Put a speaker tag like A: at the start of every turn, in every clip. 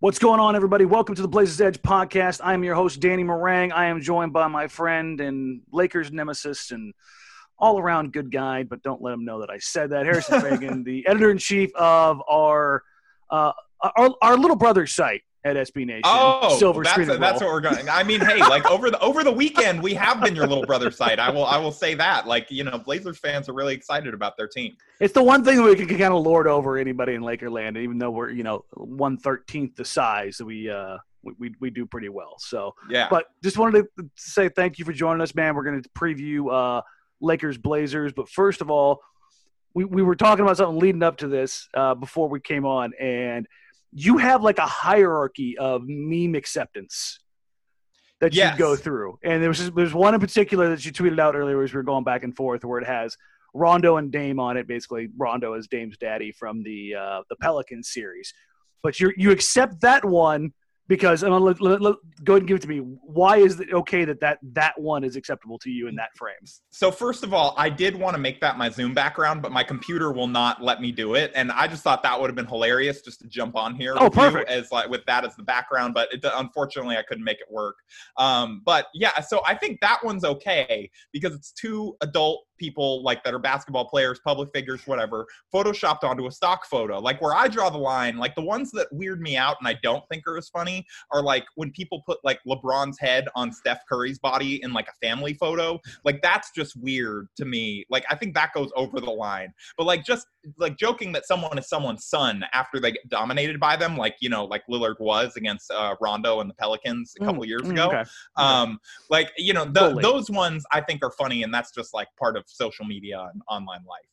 A: What's going on, everybody? Welcome to the Blazers Edge podcast. I am your host, Danny Marang. I am joined by my friend and Lakers nemesis and all around good guy, but don't let him know that I said that. Harrison Faigen, the editor in chief of our, uh, our our little brother site at SB Nation.
B: Oh,
A: Silver
B: that's,
A: Screen and
B: that's what we're going. I mean, hey, like over the over the weekend, we have been your little brother site. I will I will say that. Like you know, Blazers fans are really excited about their team.
A: It's the one thing we can, kind of lord over anybody in Lakerland, even though we're you know one thirteenth the size. We uh we, we we do pretty well. So,
B: Yeah.
A: but just wanted to say thank you for joining us, man. We're going to preview uh Lakers Blazers, but first of all, we we were talking about something leading up to this uh, before we came on, and you have like a hierarchy of meme acceptance that
B: Yes.
A: you go through. And there was there's one in particular that you tweeted out earlier as we were going back and forth where it has Rondo and Dame on it. Basically, Rondo is Dame's daddy from the uh, the Pelican series. But you you accept that one because and let, let, let- go ahead and give it to me. Why is it okay that, that that one is acceptable to you in that frame?
B: So first of all, I did want to make that my Zoom background, but my computer will not let me do it, and I just thought that would have been hilarious just to jump on here.
A: Oh,
B: with
A: perfect.
B: as like with that as the background, but it, unfortunately, I couldn't make it work. Um, but yeah, so I think that one's okay because it's two adult people like that are basketball players, public figures, whatever, photoshopped onto a stock photo. Like where I draw the line, like the ones that weird me out and I don't think are as funny are like when people put like LeBron's head on Steph Curry's body in like a family photo. Like that's just weird to me. Like I think that goes over the line. But like just like joking that someone is someone's son after they get dominated by them, like you know, like Lillard was against uh, Rondo and the Pelicans a couple years
A: Mm,
B: ago.
A: okay.
B: Um, like you know,
A: Totally.
B: those ones I think are funny, and that's just like part of social media and online life.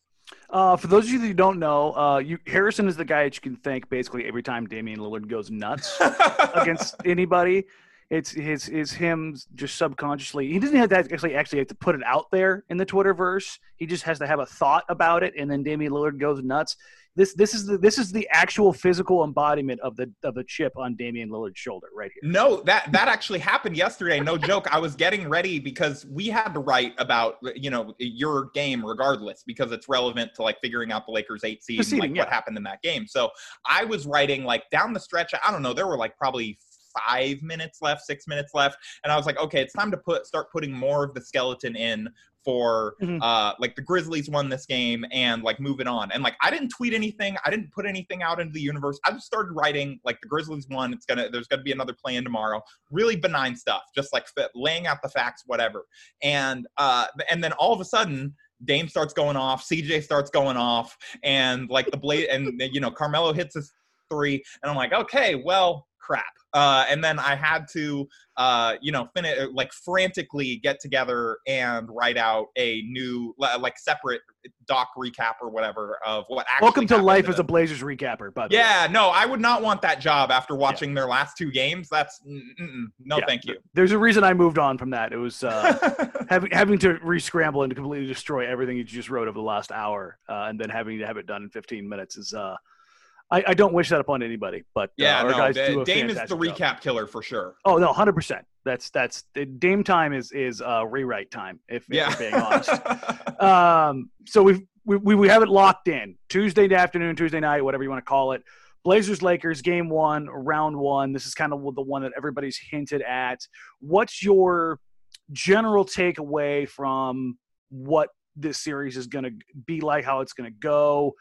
A: Uh, for those of you that don't know, uh, you, Harrison is the guy that you can thank basically every time Damian Lillard goes nuts. against anybody. It's his is him just subconsciously. He doesn't have to actually actually have to put it out there in the Twitterverse. He just has to have a thought about it, and then Damian Lillard goes nuts. This this is the this is the actual physical embodiment of the of the chip on Damian Lillard's shoulder right here.
B: No, that that actually happened yesterday. No joke. I was getting ready because we had to write about you know your game regardless because it's relevant to like figuring out the Lakers eight seed and like what happened in that game. So I was writing like down the stretch. I don't know. There were like probably five minutes left, six minutes left, and I was like, okay, it's time to put start putting more of the skeleton in for
A: Mhm.
B: uh like the Grizzlies won this game and like moving on. And like I didn't tweet anything, I didn't put anything out into the universe. I just started writing like the Grizzlies won. It's gonna there's gonna be another play in tomorrow. Really benign stuff, just like laying out the facts, whatever. And uh and then all of a sudden. Dame starts going off, CJ starts going off, and like the blade, and you know Carmelo hits his three, and I'm like, okay, well, crap. Uh, and then I had to, uh, you know, finish like frantically get together and write out a new, like, separate doc recap or whatever of what actually.
A: Welcome to life as a Blazers recapper. Way.
B: Yeah, no, I would not want that job after watching their last two games. That's no,
A: Yeah.
B: thank you.
A: There's a reason I moved on from that. It was uh, having having to re-scramble and completely destroy everything you just wrote over the last hour, uh, and then having to have it done in 15 minutes is. Uh, I, I don't wish that upon anybody, but uh,
B: yeah,
A: our
B: no,
A: guys
B: Da-
A: do a
B: Dame is the
A: fantastic job.
B: recap killer for sure.
A: Oh no, hundred percent. That's that's the Dame time is is uh, rewrite time. If, if
B: Yeah,
A: we're being honest. um, so we've we, we we have it locked in Tuesday afternoon, Tuesday night, whatever you want to call it. Blazers Lakers game one, round one. This is kind of the one that everybody's hinted at. What's your general takeaway from what this series is going to be like? How it's going to go?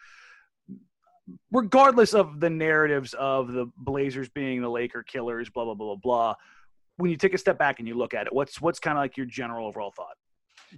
A: Regardless of the narratives of the Blazers being the Laker killers, blah blah blah blah blah. When you take a step back and you look at it, what's what's kind of like your general overall thought?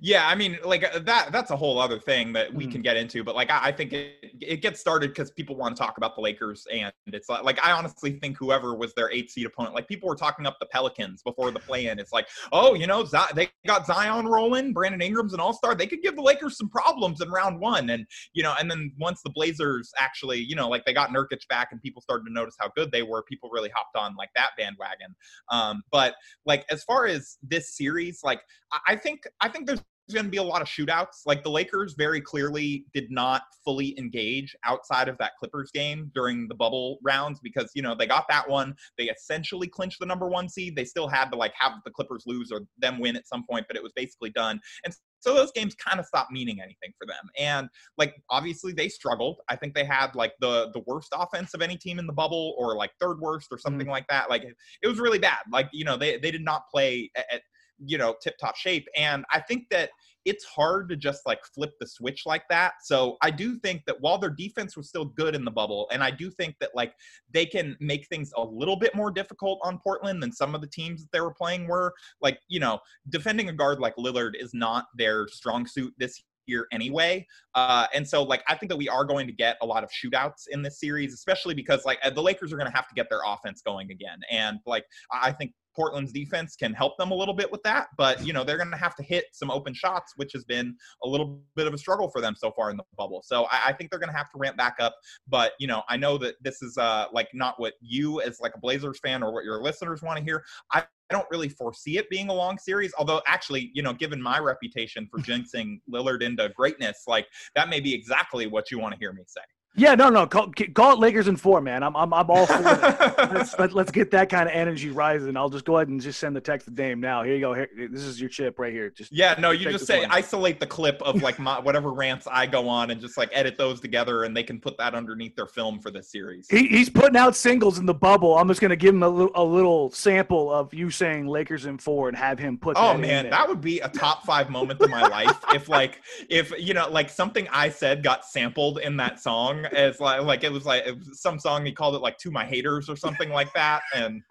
B: Yeah, I mean, like uh, that. That's a whole other thing that we
A: Mhm.
B: can get into. But like, I, I think it it gets started because people want to talk about the Lakers, and it's like, like I honestly think whoever was their eight seed opponent, like people were talking up the Pelicans before the play in. It's like, oh, you know, Zi- they got Zion rolling, Brandon Ingram's an All Star. They could give the Lakers some problems in round one, and you know, and then once the Blazers actually, you know, like they got Nurkic back, and people started to notice how good they were. People really hopped on like that bandwagon. Um, but like as far as this series, like I- I think I think there's going to be a lot of shootouts. Like the Lakers very clearly did not fully engage outside of that Clippers game during the bubble rounds because you know they got that one. They essentially clinched the number one seed. They still had to like have the Clippers lose or them win at some point, but it was basically done. And so those games kind of stopped meaning anything for them. And like obviously they struggled. I think they had like the the worst offense of any team in the bubble or like third worst or mm-hmm. something like that. Like it, it was really bad. Like you know they they did not play at, at you know tip top shape. And I think that it's hard to just like flip the switch like that. So I do think that while their defense was still good in the bubble, and I do think that like they can make things a little bit more difficult on Portland than some of the teams that they were playing were. Like, you know, defending a guard like Lillard is not their strong suit this year anyway. Uh, and so like I think that we are going to get a lot of shootouts in this series, especially because like the Lakers are going to have to get their offense going again. And like I think Portland's defense can help them a little bit with that, but you know they're going to have to hit some open shots, which has been a little bit of a struggle for them so far in the bubble. So I, I think they're going to have to ramp back up. But you know I know that this is uh like not what you as like a Blazers fan or what your listeners want to hear. I I don't really foresee it being a long series. Although, actually, you know, given my reputation for jinxing Lillard into greatness, like that may be exactly what you want to hear me say.
A: Yeah, no, no. Call, call it Lakers in four, man. I'm, I'm, I'm all for it. let's, let, let's get that kind of energy rising. I'll just go ahead and just send the text to Dame now. Here you go. Here, this is your chip right here. Just
B: yeah, no, you just say
A: one.
B: isolate the clip of like my whatever rants I go on and just like edit those together, and they can put that underneath their film for this series.
A: He, he's putting out singles in the bubble. I'm just going to give him a, li- a little sample of you saying Lakers in four and have him put.
B: Oh
A: that in
B: man, that would be a top five moment of my life if like if you know like something I said got sampled in that song as like like it was like it was some song he called it like to my haters or something like that and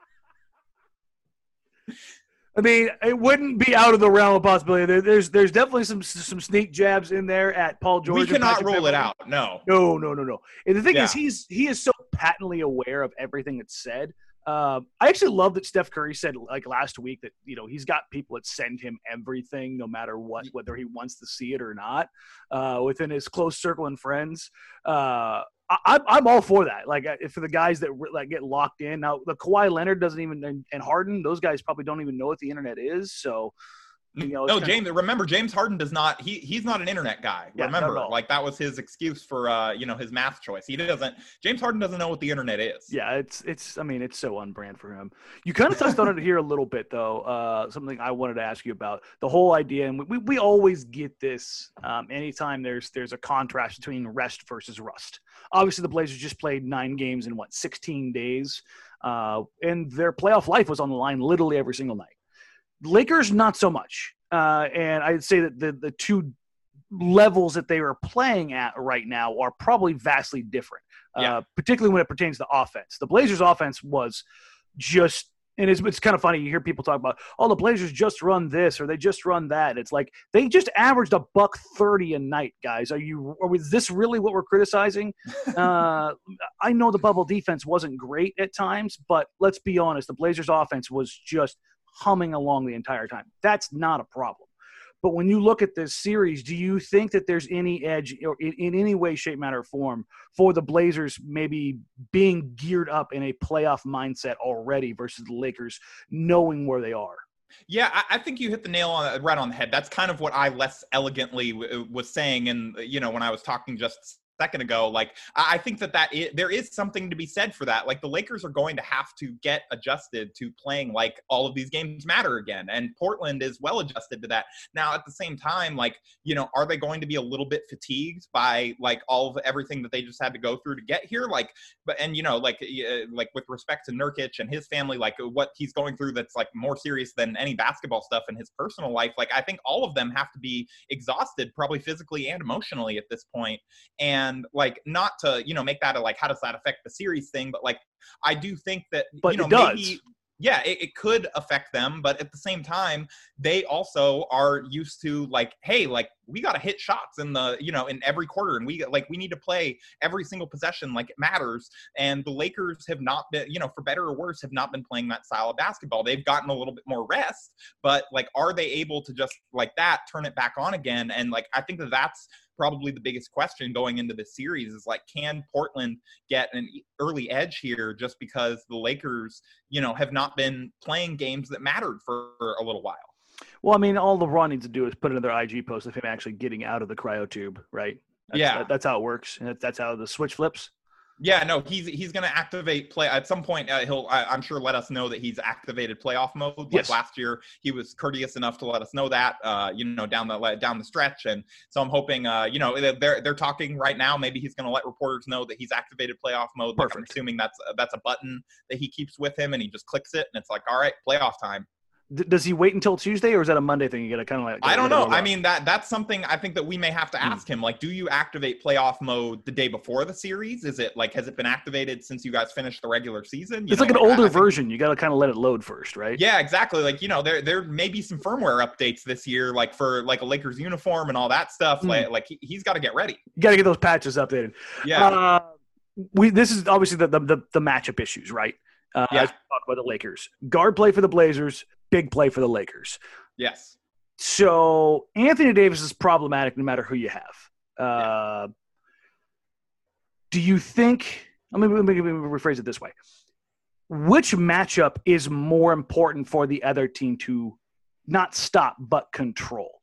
A: I mean, it wouldn't be out of the realm of possibility. There, there's there's definitely some some sneak jabs in there at Paul George.
B: we cannot rule it out. No.
A: No, no, no, no. And the thing is, he's he is so patently aware of everything that's said. Um, I actually love that Steph Curry said like last week that you know he's got people that send him everything, no matter what, whether he wants to see it or not, uh, within his close circle and friends. Uh, I, I'm I'm all for that. Like uh, for the guys that like get locked in. Now the Kawhi Leonard doesn't even and, and Harden, those guys probably don't even know what the internet is. So you know,
B: no, James. Remember, James Harden does not. He he's not an internet guy.
A: Yeah,
B: remember, like that was his excuse for uh you know his math choice. He doesn't. James Harden doesn't know what the internet is.
A: Yeah, it's it's. I mean, it's so on brand for him. You kind of touched on it here a little bit, though. Uh, something I wanted to ask you about the whole idea, and we, we always get this um, anytime there's there's a contrast between rest versus rust. Obviously, the Blazers just played nine games in what 16 days, uh, and their playoff life was on the line literally every single night. Lakers, not so much. Uh, and I'd say that the the two levels that they are playing at right now are probably vastly different
B: Yeah.
A: uh, particularly when it pertains to offense. The Blazers' offense was just, and it's, it's kind of funny. You hear people talk about, oh, the Blazers just run this or they just run that. It's like they just averaged a buck thirty a night, guys. Are you? Are we, is this really what we're criticizing? uh, I know the bubble defense wasn't great at times, but let's be honest, the Blazers' offense was just humming along the entire time. That's not a problem. But when you look at this series, do you think that there's any edge or in, in any way, shape, matter, or form for the Blazers maybe being geared up in a playoff mindset already versus the Lakers knowing where they are?
B: Yeah, I, think you hit the nail on right on the head. That's kind of what I less elegantly w- uh, was saying, and you know when I was talking just second ago, like I, think that that there is something to be said for that. Like the Lakers are going to have to get adjusted to playing like all of these games matter again, and Portland is well adjusted to that. Now at the same time, like you know, are they going to be a little bit fatigued by like all of everything that they just had to go through to get here? Like, but and you know, like uh, like with respect to Nurkic and his family, like what he's going through that's like more serious than any basketball stuff in his personal life. Like I think all of them have to be exhausted, probably physically and emotionally at this. And like not to you know make that a like how does that affect the series thing, but like I do think that
A: But
B: you know
A: it does.
B: maybe yeah, it, it, could affect them, but at the same time, they also are used to like, hey, like we got to hit shots in the, you know, in every quarter, and we like we need to play every single possession like it matters. And the Lakers have not been, you know, for better or worse, have not been playing that style of basketball. They've gotten a little bit more rest, but like, are they able to just like that turn it back on again? And like, I think that that's probably the biggest question going into this series is like, can Portland get an early edge here just because the Lakers, you know, have not been playing games that mattered for a little while?
A: Well, I mean, all LeBron needs to do is put another IG post of him actually getting out of the cryo tube, right? That's,
B: yeah,
A: that, that's how it works. That's how the switch flips.
B: Yeah, no, he's he's going to activate play at some point. Uh, he'll, I, am sure, let us know that he's activated playoff mode. Like
A: yes.
B: last year, he was courteous enough to let us know that. Uh, you know, down the down the stretch, and so I'm hoping. Uh, you know, they're they're talking right now. Maybe he's going to let reporters know that he's activated playoff mode. Like I'm assuming that's that's a button that he keeps with him, and he just clicks it, and it's like, all right, playoff time
A: does he wait until Tuesday, or is that a Monday thing? You got to kind of like.
B: I don't know. I mean that that's something I think that we may have to hmm. ask him. Like, do you activate playoff mode the day before the series? Is it like has it been activated since you guys finished the regular season?
A: You it's know, like an older version. You got to kind of let it load first, right?
B: Yeah, exactly. Like you know, there there may be some firmware updates this year, like for like a Lakers uniform and all that stuff. Mm. Like like he, has got to get ready.
A: You got to get those patches updated.
B: Yeah. Uh,
A: we this is obviously the the, the, the matchup issues, right? Uh, yeah. talk about the Lakers. Guard play for the Blazers big play for the Lakers.
B: Yes.
A: So Anthony Davis is problematic no matter who you have. Uh, yeah. Do you think? Let me, let me rephrase it this way: Which matchup is more important for the other team to not stop but control?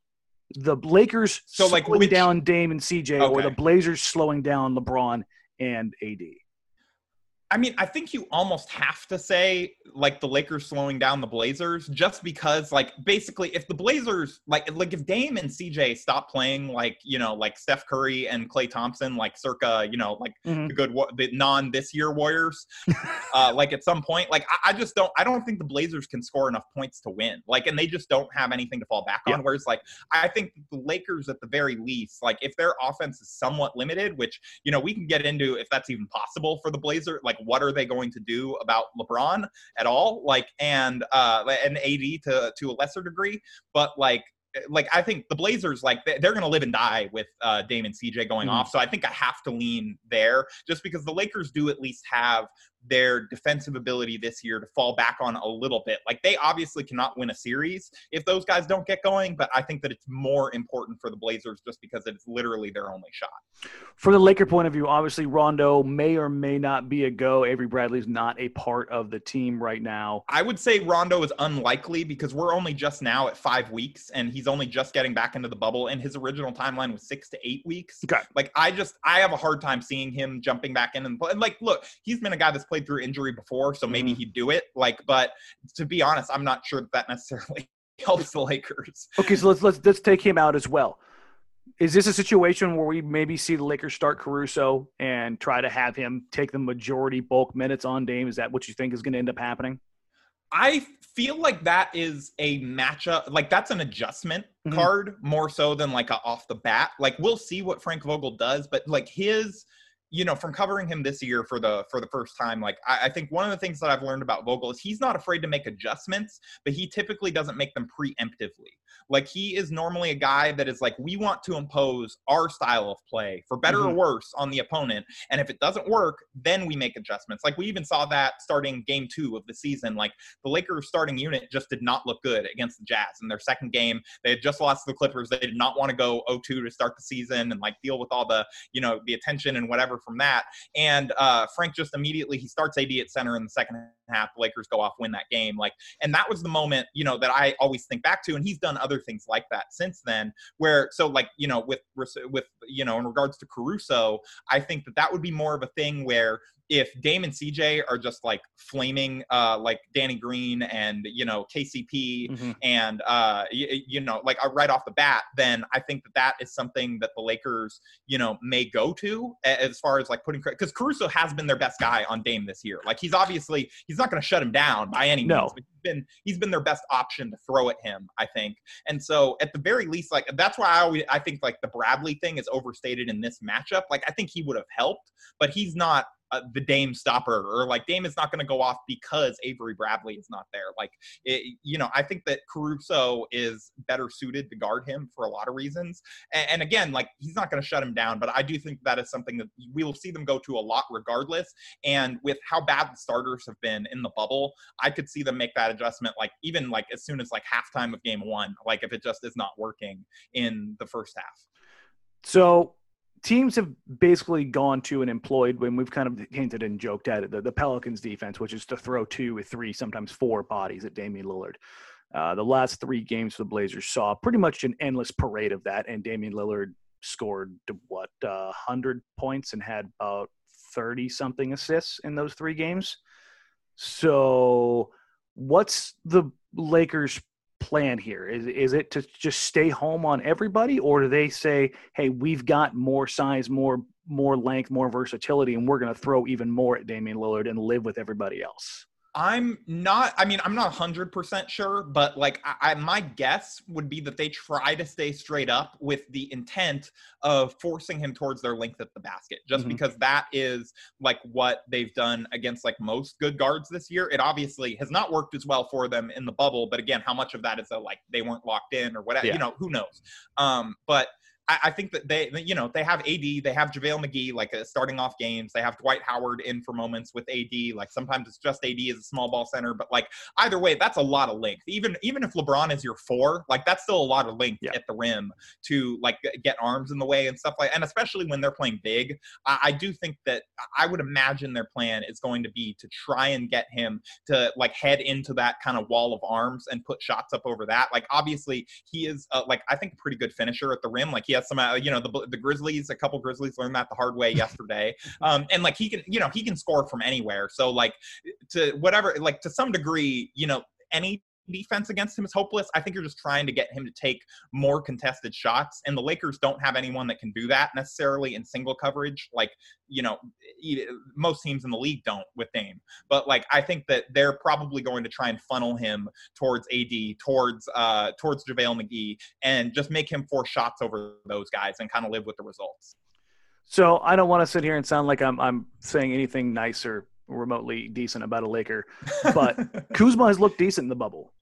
A: The Lakers
B: so
A: slowing like which, down Dame and CJ, okay. or the Blazers slowing down LeBron and AD?
B: I mean, I think you almost have to say like the Lakers slowing down the Blazers just because like basically if the Blazers like like if Dame and CJ stop playing like, you know, like Steph Curry and Klay Thompson like circa, you know, like mm-hmm. the good the non this year Warriors uh like at some point like I, I, just don't I don't think the Blazers can score enough points to win. Like and they just don't have anything to fall back on whereas like I think the Lakers at the very least like if their offense is somewhat limited, which you know, we can get into if that's even possible for the Blazer like what are they going to do about LeBron at all? Like, and uh, and AD to to a lesser degree, but like like I think the Blazers like they're going to live and die with uh, Damon CJ going mm. off. So I think I have to lean there just because the Lakers do at least have their defensive ability this year to fall back on a little bit. Like they obviously cannot win a series if those guys don't get going, but I think that it's more important for the Blazers just because it's literally their only shot.
A: For the Laker point of view, obviously Rondo may or may not be a go. Avery Bradley's not a part of the team right now.
B: I would say Rondo is unlikely because we're only just now at five weeks and he's only just getting back into the bubble and his original timeline was six to eight weeks.
A: Okay.
B: Like I just I have a hard time seeing him jumping back in and. And like look, he's been a guy that's played through injury before, so maybe mm-hmm. he'd do it. Like, but to be honest, I'm not sure that, that necessarily helps the Lakers.
A: Okay, so let's let's let's take him out as well. Is this a situation where we maybe see the Lakers start Caruso and try to have him take the majority bulk minutes on Dame? Is that what you think is going to end up happening?
B: I feel like that is a matchup, like that's an adjustment mm-hmm. card more so than like a off the bat. Like we'll see what Frank Vogel does, but like his you know, from covering him this year for the for the first time, like I, I, think one of the things that I've learned about Vogel is he's not afraid to make adjustments, but he typically doesn't make them preemptively. Like he is normally a guy that is like, we want to impose our style of play for better mm-hmm. or worse on the opponent. And if it doesn't work, then we make adjustments. Like we even saw that starting game two of the season. Like the Lakers starting unit just did not look good against the Jazz in their second game. They had just lost to the Clippers. They did not want to go 0-2 to start the season and like deal with all the, you know, the attention and whatever from that. And uh, Frank just immediately he starts AD at center in the second half. Lakers go off, win that game. Like, and that was the moment, you know, that I always think back to. And he's done other things like that since then. Where so like you know with with you know in regards to Caruso, I think that that would be more of a thing where if Dame and CJ are just like flaming, uh, like Danny Green and you know KCP mm-hmm. and uh, you, you know like uh, right off the bat, then I think that that is something that the Lakers you know may go to as far as like putting because Caruso has been their best guy on Dame this year. Like he's obviously he's not going to shut him down by any means.
A: No.
B: But he's been he's been their best option to throw at him. I think, and so at the very least, like that's why I always I think like the Bradley thing is overstated in this matchup. Like I think he would have helped, but he's not uh, the Dame stopper or like Dame is not going to go off because Avery Bradley is not there. Like, it, you know, I think that Caruso is better suited to guard him for a lot of reasons. And, and again, like he's not going to shut him down, but I do think that is something that we will see them go to a lot regardless. And with how bad the starters have been in the bubble, I could see them make that adjustment, like even like as soon as like halftime of game one, like if it just is not working in the first half.
A: So teams have basically gone to and employed when we've kind of hinted and joked at it the, the Pelicans defense, which is to throw two or three, sometimes four bodies at Damian Lillard. Uh, the last three games for the Blazers saw pretty much an endless parade of that, and Damian Lillard scored what uh, hundred points and had about thirty something assists in those three games. So, what's the Lakers' plan here? Is is it to just stay home on everybody, or do they say, "Hey, we've got more size, more more length, more versatility, and we're going to throw even more at Damian Lillard and live with everybody else"?
B: I'm not. I mean, I'm not 100 percent sure, but like, I, I, my guess would be that they try to stay straight up with the intent of forcing him towards their length at the basket, just mm-hmm. because that is like what they've done against like most good guards this year. It obviously has not worked as well for them in the bubble, but again, how much of that is that like they weren't locked in or whatever? Yeah. You know, who knows? Um, but I, I, think that they, you know, they have AD, they have JaVale McGee, like uh, starting off games. They have Dwight Howard in for moments with AD. Like sometimes it's just AD as a small ball center, but like either way, that's a lot of length. Even even if LeBron is your four, like that's still a lot of length yeah. at the rim to like get arms in the way and stuff like. And especially when they're playing big, I, I do think that I would imagine their plan is going to be to try and get him to like head into that kind of wall of arms and put shots up over that. Like obviously he is uh, like I think a pretty good finisher at the rim. Like he has some, uh, you know, the the Grizzlies. A couple Grizzlies learned that the hard way yesterday. Um, and like he can, you know, he can score from anywhere. So like to whatever, like to some degree, you know, any defense against him is hopeless. I think you're just trying to get him to take more contested shots, and the Lakers don't have anyone that can do that necessarily in single coverage. Like you know, most teams in the league don't with Dame. But like I think that they're probably going to try and funnel him towards AD, towards uh, towards JaVale McGee, and just make him force shots over those guys and kind of live with the results.
A: So I don't want to sit here and sound like I'm I'm saying anything nicer remotely decent about a Laker, but Kuzma has looked decent in the bubble.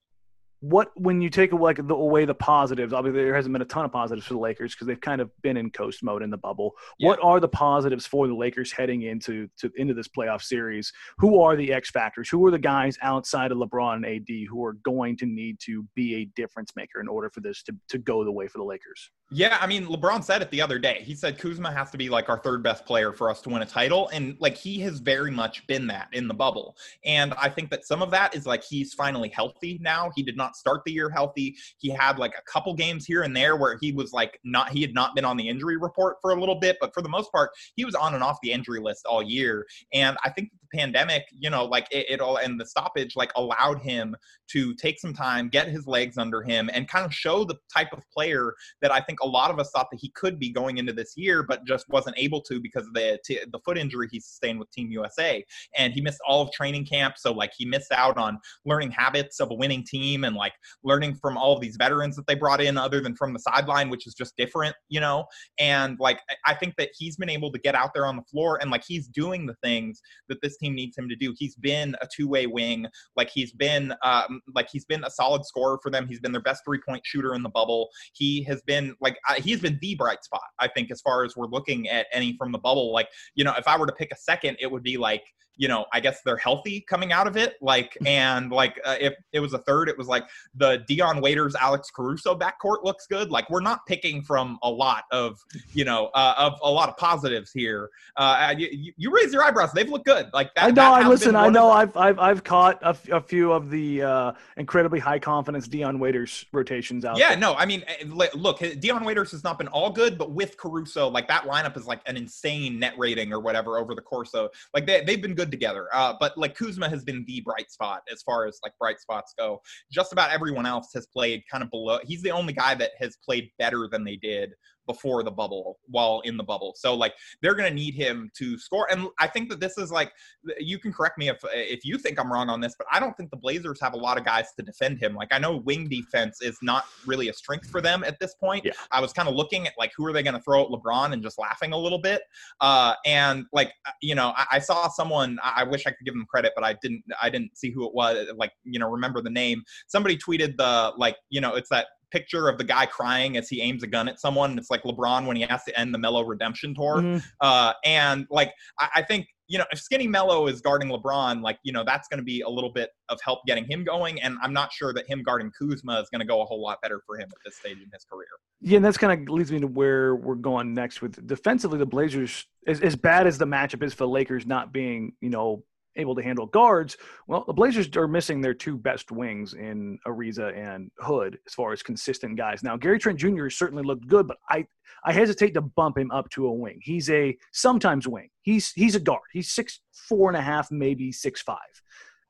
A: What when you take away, like, the, away the positives? Obviously, there hasn't been a ton of positives for the Lakers because they've kind of been in coast mode in the bubble. Yeah. What are the positives for the Lakers heading into to, into this playoff series? Who are the X factors? Who are the guys outside of LeBron and AD who are going to need to be a difference maker in order for this to, to go the way for the Lakers?
B: Yeah, I mean, LeBron said it the other day. He said Kuzma has to be like our third best player for us to win a title. And like he has very much been that in the bubble. And I think that some of that is like he's finally healthy now. He did not start the year healthy. He had like a couple games here and there where he was like not, he had not been on the injury report for a little bit. But for the most part, he was on and off the injury list all year. And I think the pandemic, you know, like it, it all and the stoppage like allowed him to take some time, get his legs under him, and kind of show the type of player that I think a lot of us thought that he could be going into this year, but just wasn't able to because of the t- the foot injury he sustained with Team USA, and he missed all of training camp. So like he missed out on learning habits of a winning team and like learning from all of these veterans that they brought in, other than from the sideline, which is just different, you know. And like I think that he's been able to get out there on the floor and like he's doing the things that this team needs him to do. He's been a two way wing, like he's been um, like he's been a solid scorer for them. He's been their best three point shooter in the bubble. He has been like he's been the bright spot, I think, as far as we're looking at any from the bubble. Like, you know, if I were to pick a second, it would be like you know, I guess they're healthy coming out of it. Like, and like uh, if it was a third, it was like the Dion Waiters, Alex Caruso backcourt looks good. Like, we're not picking from a lot of, you know, uh, of a lot of positives here. Uh, you, you raise your eyebrows; they've looked good. Like that.
A: I know. I listen. I know. I've I've I've caught a, f- a few of the uh, incredibly high confidence Dion Waiters rotations out.
B: Yeah.
A: There.
B: No. I mean, eh, look, Dion Waiters has not been all good, but with Caruso, like that lineup is like an insane net rating or whatever over the course of like they they've been good together. Uh, but like Kuzma has been the bright spot as far as like bright spots go. Just about everyone else has played kind of below. He's the only guy that has played better than they did before the bubble while in the bubble. So like they're going to need him to score. And I think that this is like you can correct me if if you think I'm wrong on this, but I don't think the Blazers have a lot of guys to defend him. Like I know wing defense is not really a strength for them at this point.
A: Yeah.
B: I was kind of looking at like who are they going to throw at LeBron and just laughing a little bit. Uh, and like uh, you know, I, I saw someone. I, I wish I could give them credit, but I didn't. I didn't see who it was. Like you know, remember the name. Somebody tweeted the like you know, it's that picture of the guy crying as he aims a gun at someone. It's like LeBron when he has to end the Melo redemption tour.
A: Mm-hmm.
B: Uh, and like I, I think you know if Skinny Melo is guarding LeBron, like you know that's going to be a little bit of help getting him going. And I'm not sure that him guarding Kuzma is going to go a whole lot better for him at this stage in his career.
A: Yeah, and that's kind of leads me to where we're going next with defensively. The Blazers, as, as bad as the matchup is for the Lakers not being, you know, able to handle guards. Well, the Blazers are missing their two best wings in Ariza and Hood as far as consistent guys. Now, Gary Trent Jr. certainly looked good, but I I hesitate to bump him up to a wing. He's a sometimes wing. He's he's a guard. He's six four and a half, maybe six five.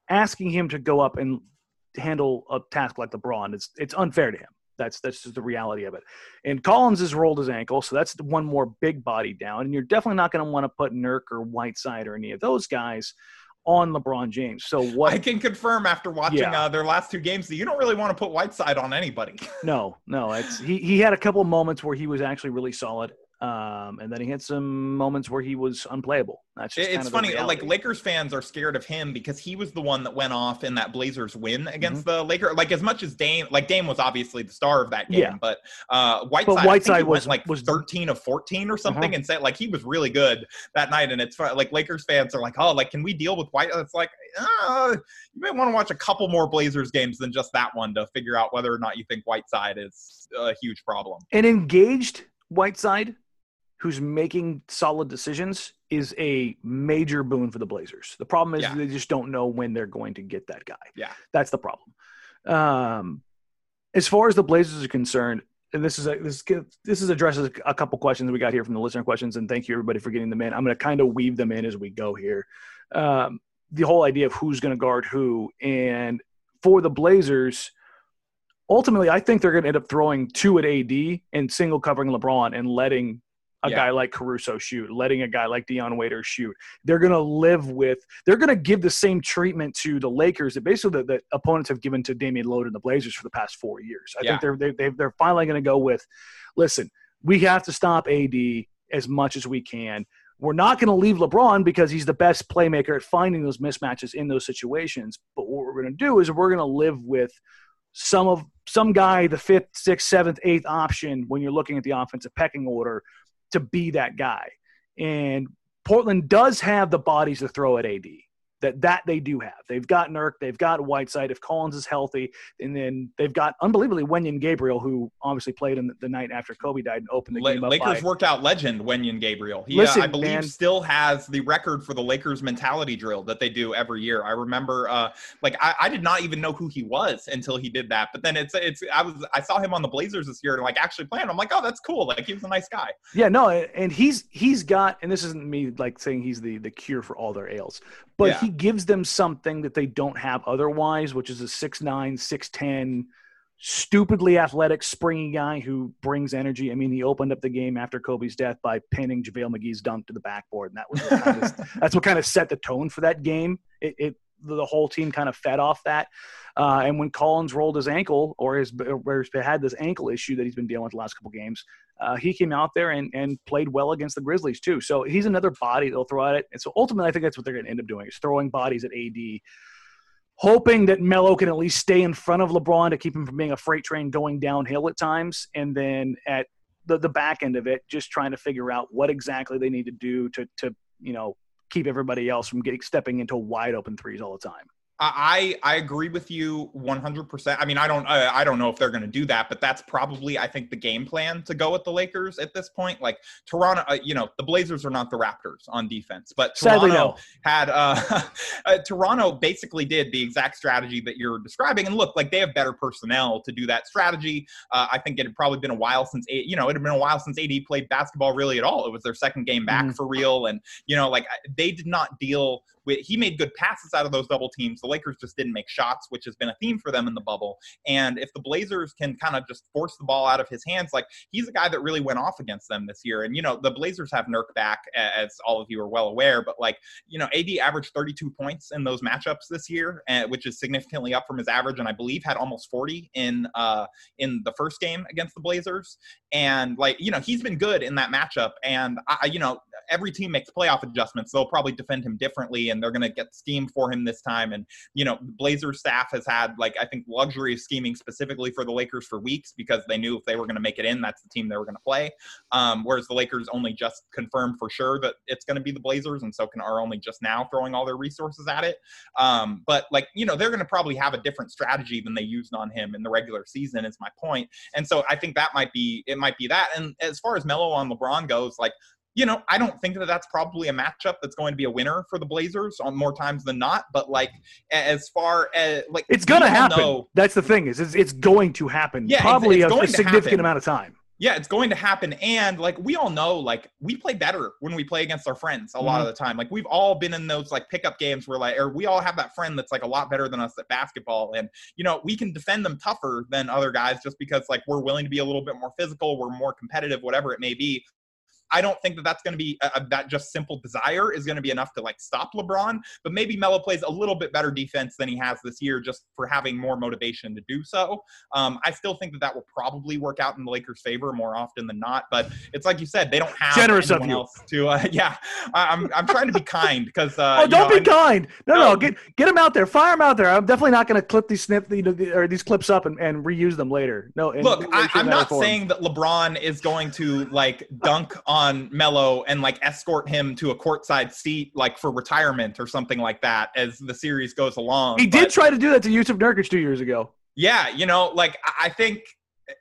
A: Asking him to go up and handle a task like LeBron, it's it's unfair to him. That's that's just the reality of it. And Collins has rolled his ankle, so that's one more big body down. And you're definitely not going to want to put Nurk or Whiteside or any of those guys on LeBron James. So what
B: I can confirm after watching
A: Yeah.
B: uh, their last two games that you don't really want to put Whiteside on anybody.
A: No, no, it's he. He had a couple moments where he was actually really solid, um, and then he had some moments where he was unplayable. That's just
B: it's funny like lakers fans are scared of him because he was the one that went off in that blazers win against
A: Mm-hmm.
B: the lakers like as much as dame like dame was obviously the star of that game
A: Yeah.
B: but uh whiteside, think
A: Whiteside was-
B: like
A: was-
B: 13 of 14 or something
A: Uh-huh.
B: and said like he was really good that night and it's like lakers fans are like oh like can we deal with white it's like uh, you may want to watch a couple more blazers games than just that one to figure out whether or not you think whiteside is a huge problem
A: an engaged Whiteside who's making solid decisions is a major boon for the Blazers. The problem is
B: Yeah.
A: they just don't know when they're going to get that guy.
B: Yeah.
A: That's the problem. Um, as far as the Blazers are concerned, and this is a, this this is addresses a couple questions we got here from the listener questions, and thank you everybody for getting them in. I'm going to kind of weave them in as we go here. Um, the whole idea of who's going to guard who, and for the Blazers, ultimately, I think they're going to end up throwing two at AD and single covering LeBron and letting a
B: Yeah.
A: guy like Caruso shoot, letting a guy like Dion Waiter shoot. They're going to live with, they're going to give the same treatment to the Lakers that basically the, the opponents have given to Damian Lillard and the Blazers for the past four years. I
B: Yeah.
A: think they're, they, they, they're finally going to go with, listen, we have to stop AD as much as we can. We're not going to leave LeBron because he's the best playmaker at finding those mismatches in those situations. But what we're going to do is we're going to live with some of some guy, the fifth, sixth, seventh, eighth option when you're looking at the offensive pecking order to be that guy. And Portland does have the bodies to throw at AD. That that they do have. They've got Nurk, they've got Whiteside. If Collins is healthy, and then they've got unbelievably Wenyen Gabriel, who obviously played in the, the night after Kobe died and opened the
B: La-
A: game up.
B: Lakers
A: by,
B: workout legend Wenyen Gabriel. He,
A: Listen,
B: uh, I believe,
A: man.
B: still has the record for the Lakers mentality drill that they do every year. I remember, uh, like, I, I did not even know who he was until he did that. But then it's it's I was I saw him on the Blazers this year, and like actually playing. I'm like, oh, that's cool. Like he was a nice guy.
A: Yeah, no, and he's he's got, and this isn't me like saying he's the the cure for all their ails, but
B: Yeah.
A: he gives them something that they don't have otherwise, which is a 6'9", 6'10", stupidly athletic, springy guy who brings energy. I mean, he opened up the game after Kobe's death by pinning JaVale McGee's dunk to the backboard, and that was what kind of, that's what kind of set the tone for that game. It, it the whole team kind of fed off that. Uh, and when Collins rolled his ankle or his or had this ankle issue that he's been dealing with the last couple games, uh, he came out there and, and played well against the Grizzlies too. So he's another body they'll throw at it. And so ultimately, I think that's what they're going to end up doing is throwing bodies at AD, hoping that Melo can at least stay in front of LeBron to keep him from being a freight train going downhill at times, and then at the the back end of it, just trying to figure out what exactly they need to do to to you know keep everybody else from getting stepping into wide open threes all the time.
B: I I agree with you 100%. I mean, I don't I, I don't know if they're going to do that, but that's probably I think the game plan to go with the Lakers at this point. Like Toronto, uh, you know, the Blazers are not the Raptors on defense, but Toronto
A: Sadly, no.
B: had uh, uh Toronto basically did the exact strategy that you're describing and look, like they have better personnel to do that strategy. Uh, I think it had probably been a while since you know, it had been a while since AD played basketball really at all. It was their second game back
A: Mhm.
B: for real and you know, like they did not deal he made good passes out of those double teams. The Lakers just didn't make shots, which has been a theme for them in the bubble. And if the Blazers can kind of just force the ball out of his hands, like he's a guy that really went off against them this year. And, you know, the Blazers have Nurk back, as all of you are well aware, but like, you know, AD averaged 32 points in those matchups this year, uh, which is significantly up from his average. And I believe had almost 40 in, uh, in the first game against the Blazers. And like, you know, he's been good in that matchup. And I, you know, every team makes playoff adjustments. They'll probably defend him differently and they're going to get scheme for him this time. And, you know, the Blazers staff has had like, I think luxury of scheming specifically for the Lakers for weeks because they knew if they were going to make it in, that's the team they were going to play. Um, whereas the Lakers only just confirmed for sure that it's going to be the Blazers and so can are only just now throwing all their resources at it. Um, but like, you know, they're going to probably have a different strategy than they used on him in the regular season is my point. And so I think that might be, it might be that. And as far as Melo on LeBron goes, like you know, I don't think that that's probably a matchup that's going to be a winner for the Blazers on more times than not. But like, as far as like,
A: it's going to happen. Know, that's the thing is, it's, it's going to happen. Yeah, probably it's, it's a, a significant happen. amount of time.
B: Yeah, it's going to happen. And like, we all know, like, we play better when we play against our friends a mm-hmm. lot of the time. Like, we've all been in those like pickup games where like, or we all have that friend that's like a lot better than us at basketball. And, you know, we can defend them tougher than other guys just because like we're willing to be a little bit more physical, we're more competitive, whatever it may be. I don't think that that's going to be a, a, that just simple desire is going to be enough to like stop LeBron. But maybe Melo plays a little bit better defense than he has this year, just for having more motivation to do so. Um, I still think that that will probably work out in the Lakers' favor more often than not. But it's like you said, they don't have
A: generous of you
B: to. Uh, yeah, I'm I'm trying to be kind because. Uh,
A: oh, don't know, be I, kind. No, no, no, get get him out there. Fire him out there. I'm definitely not going to clip these snip you know, or these clips up and, and reuse them later. No,
B: look, I, am not saying that LeBron is going to like dunk on. Melo and like escort him to a courtside seat, like for retirement or something like that, as the series goes along.
A: He but, did try to do that to Jusuf Nurkic two years ago.
B: Yeah, you know, like I think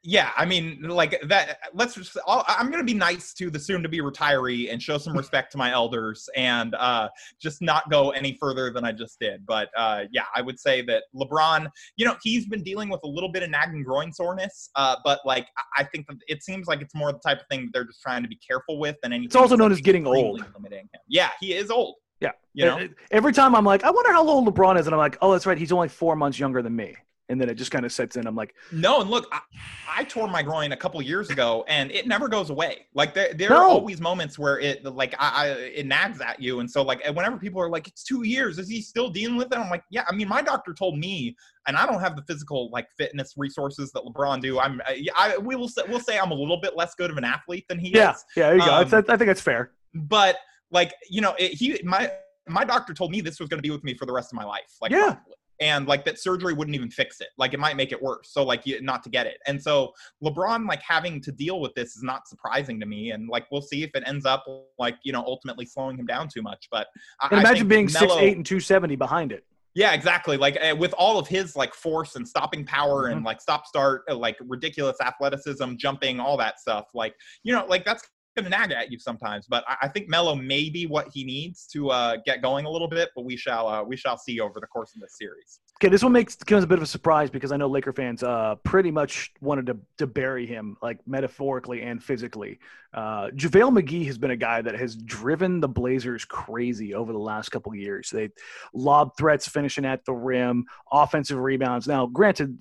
B: yeah, I mean, like that. Let's just. i am going to be nice to the soon-to-be retiree and show some respect to my elders, and uh, just not go any further than I just did. But uh, yeah, I would say that LeBron, you know, he's been dealing with a little bit of nagging groin soreness, uh, but like I think that it seems like it's more the type of thing that they're just trying to be careful with than anything.
A: It's also known as getting old.
B: Limiting him. Yeah, he is old.
A: Yeah, you know. Every time I'm like, I wonder how old LeBron is, and I'm like, oh, that's right, he's only four months younger than me and then it just kind of sets in. I'm like,
B: no. And look, I, I tore my groin a couple years ago, and it never goes away. Like there, there no. are always moments where it, like, I, I, it nags at you, and so like, whenever people are like, it's two years, is he still dealing with it? I'm like, yeah. I mean, my doctor told me, and I don't have the physical like fitness resources that LeBron do. I'm, I, we will say, we'll say I'm a little bit less good of an athlete than he
A: yeah.
B: is.
A: Yeah, there you um, go. I think that's fair.
B: But like, you know, it, he my my doctor told me this was going to be with me for the rest of my life. Like,
A: yeah. Probably
B: and like that surgery wouldn't even fix it like it might make it worse so like you, not to get it and so lebron like having to deal with this is not surprising to me and like we'll see if it ends up like you know ultimately slowing him down too much but
A: I, imagine being six eight and 270 behind it
B: yeah, exactly. Like uh, with all of his like force and stopping power mm-hmm. and like stop start, uh, like ridiculous athleticism, jumping, all that stuff. Like you know, like that's going to nag at you sometimes. But I, I, think Melo may be what he needs to uh, get going a little bit. But we shall uh, we shall see over the course of this series.
A: Okay, this one makes comes a bit of a surprise because I know Laker fans uh, pretty much wanted to to bury him, like metaphorically and physically. Uh, JaVale McGee has been a guy that has driven the Blazers crazy over the last couple years. They lob threats finishing at the rim, offensive rebounds. Now, granted,